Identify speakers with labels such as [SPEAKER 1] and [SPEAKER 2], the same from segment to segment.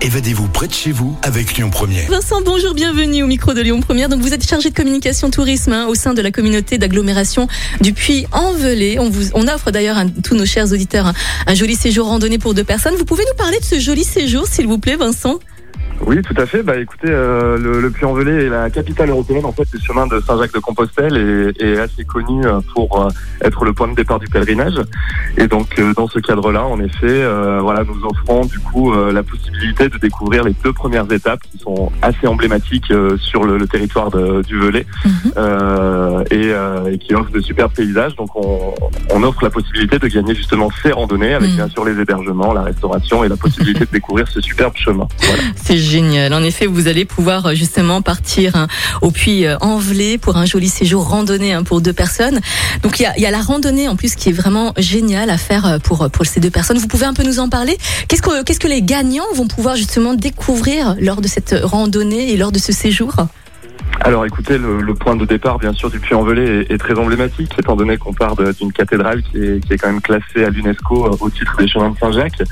[SPEAKER 1] évadez-vous près de chez vous avec Lyon Première.
[SPEAKER 2] Vincent, bonjour, bienvenue au micro de Lyon Première. Donc vous êtes chargé de communication tourisme hein, au sein de la communauté d'agglomération du Puy-en-Velay. On vous, on offre d'ailleurs à tous nos chers auditeurs un, un joli séjour randonnée pour deux personnes. Vous pouvez nous parler de ce joli séjour, s'il vous plaît, Vincent?
[SPEAKER 3] Oui, tout à fait. Bah, écoutez, euh, le, le Puy-en-Velay est la capitale européenne. En fait, le chemin de Saint-Jacques-de-Compostelle est, est assez connu euh, pour euh, être le point de départ du pèlerinage. Et donc, euh, dans ce cadre-là, en effet, euh, voilà, nous offrons du coup euh, la possibilité de découvrir les deux premières étapes qui sont assez emblématiques euh, sur le, le territoire de- du Velay
[SPEAKER 2] Mhm.
[SPEAKER 3] euh, et, euh, et qui offrent de superbes paysages. Donc, on, on offre la possibilité de gagner justement ces randonnées avec
[SPEAKER 2] Mhm.
[SPEAKER 3] bien sûr les hébergements, la restauration et la possibilité de découvrir ce superbe chemin. Voilà.
[SPEAKER 2] C'est génial. En effet, vous allez pouvoir euh, justement partir hein, au Puy-en-Velay pour un joli séjour randonnée hein, pour deux personnes. Donc il y a, y a la randonnée en plus qui est vraiment géniale à faire euh, pour, pour ces deux personnes. Vous pouvez un peu nous en parler Qu'est-ce que, qu'est-ce que les gagnants vont pouvoir justement découvrir lors de cette randonnée et lors de ce séjour?
[SPEAKER 3] Alors écoutez, le, le point de départ bien sûr du Puy-en-Velay est, est très emblématique, étant donné qu'on part d'une cathédrale qui est, qui est quand même classée à l'UNESCO euh, au titre des chemins de Saint-Jacques.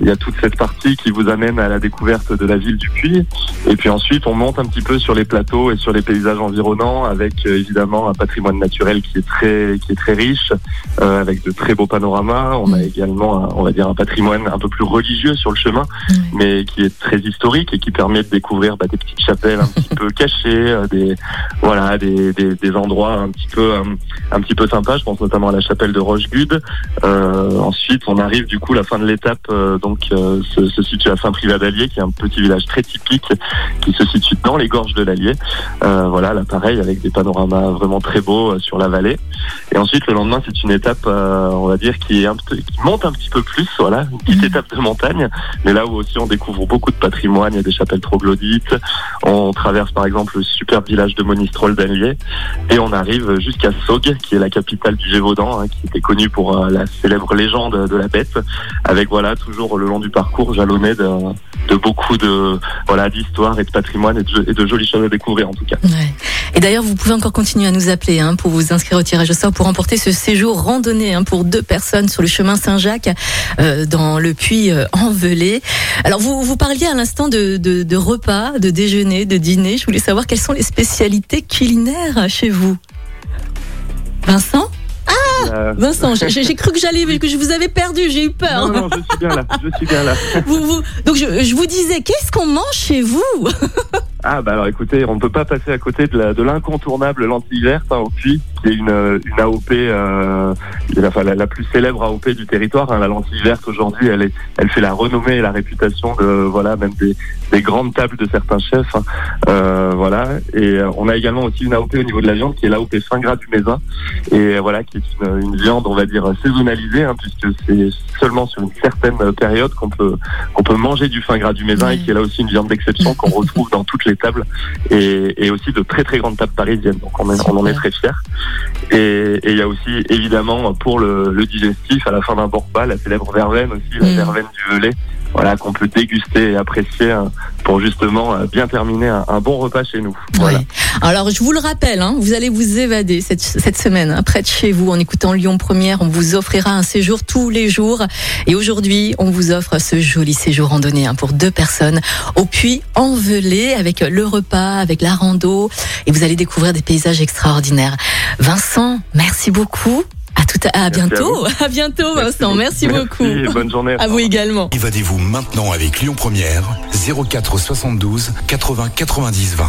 [SPEAKER 3] Il y a toute cette partie qui vous amène à la découverte de la ville du Puy. Et puis ensuite, on monte un petit peu sur les plateaux et sur les paysages environnants, avec euh, évidemment un patrimoine naturel qui est très, qui est très riche, euh, avec de très beaux panoramas. On a
[SPEAKER 2] Mm.
[SPEAKER 3] également, un- on va dire, un patrimoine un peu plus religieux sur le chemin
[SPEAKER 2] Ouais.
[SPEAKER 3] mais qui est très historique et qui permet de découvrir bah, des petites chapelles un petit peu cachées, euh, des voilà des, des, des endroits un petit peu un, un petit peu sympas. Je pense notamment à la chapelle de Rochegude. Euh, ensuite, on arrive du coup la fin de l'étape euh, donc euh, se, se situe à Saint-Privat d'Allier, qui est un petit village très typique qui se situe dans les gorges de l'Allier. Voilà, là pareil avec des panoramas vraiment très beaux sur la vallée. Et ensuite, le lendemain, c'est une étape, on va dire, qui est un peu, qui monte un petit peu plus, voilà, une petite
[SPEAKER 2] Mhm.
[SPEAKER 3] étape de montagne, mais là où aussi on découvre beaucoup de patrimoine, il y a des chapelles troglodytes, on traverse par exemple le village de Monistrol d'Allier, et on arrive jusqu'à Saugues, qui est la capitale du Gévaudan, hein, qui était connue pour euh, la célèbre légende de la bête, avec voilà, toujours le long du parcours jalonné de, beaucoup de, voilà, d'histoire et de patrimoine et de, jolies choses à découvrir en tout cas.
[SPEAKER 2] Et d'ailleurs, vous pouvez encore continuer à nous appeler hein, pour vous inscrire au tirage au sort pour remporter ce séjour randonnée hein, pour deux personnes sur le chemin Saint-Jacques euh, dans le puits euh, Velay. Alors, vous, vous parliez à l'instant de, de, repas, de déjeuner, de dîner. Je voulais savoir quelles sont les spécialités culinaires chez vous. Vincent
[SPEAKER 3] Euh,
[SPEAKER 2] Vincent, j'ai cru que j'allais, que je vous avais perdu, j'ai eu peur.
[SPEAKER 3] non, non, je suis bien là, je suis bien là.
[SPEAKER 2] Vous, vous, donc je, je vous disais, qu'est-ce qu'on mange chez vous?
[SPEAKER 3] Ah bah alors écoutez, on ne peut pas passer à côté de la- de l'incontournable lentille verte hein, au puits, qui est une, une AOP, euh, la, enfin, la, la plus célèbre AOP du territoire. hein. La lentille verte aujourd'hui, elle est, elle fait la renommée et la réputation de voilà même des, des grandes tables de certains chefs. hein. Euh, voilà. Et euh, on a également aussi une AOP au niveau de la viande, qui est l'AOP fin gras du Mézin, et euh, voilà qui est une, une viande, on va dire saisonnalisée, hein, puisque c'est seulement sur une certaine période qu'on peut qu'on peut manger du fin gras du Mézin et qui est là aussi une viande d'exception qu'on retrouve dans toutes les tables et, et aussi de très très grandes tables parisiennes. Donc on, est- on en est très fiers. Et il y a aussi évidemment pour le, le digestif à la fin d'un repas la célèbre verveine aussi, la
[SPEAKER 2] Mm.
[SPEAKER 3] verveine du Velay. Voilà qu'on peut déguster et apprécier hein, pour justement euh, bien terminer un, un bon repas chez nous. Voilà.
[SPEAKER 2] Ouais. Alors, je vous le rappelle, hein, vous allez vous évader cette, cette semaine hein, près de chez vous en écoutant Lyon Première. On vous offrira un séjour tous les jours. Et aujourd'hui, on vous offre ce joli séjour randonnée hein, pour deux personnes au puits envelé avec le repas, avec la rando. Et vous allez découvrir des paysages extraordinaires. Vincent, merci beaucoup. À tout à, à
[SPEAKER 3] Merci à
[SPEAKER 2] bientôt. À, bientôt, Vincent. Merci, beaucoup.
[SPEAKER 3] et bonne journée.
[SPEAKER 2] À vous également.
[SPEAKER 1] Évadez-vous maintenant avec Lyon Première, 04 72 80 90 20.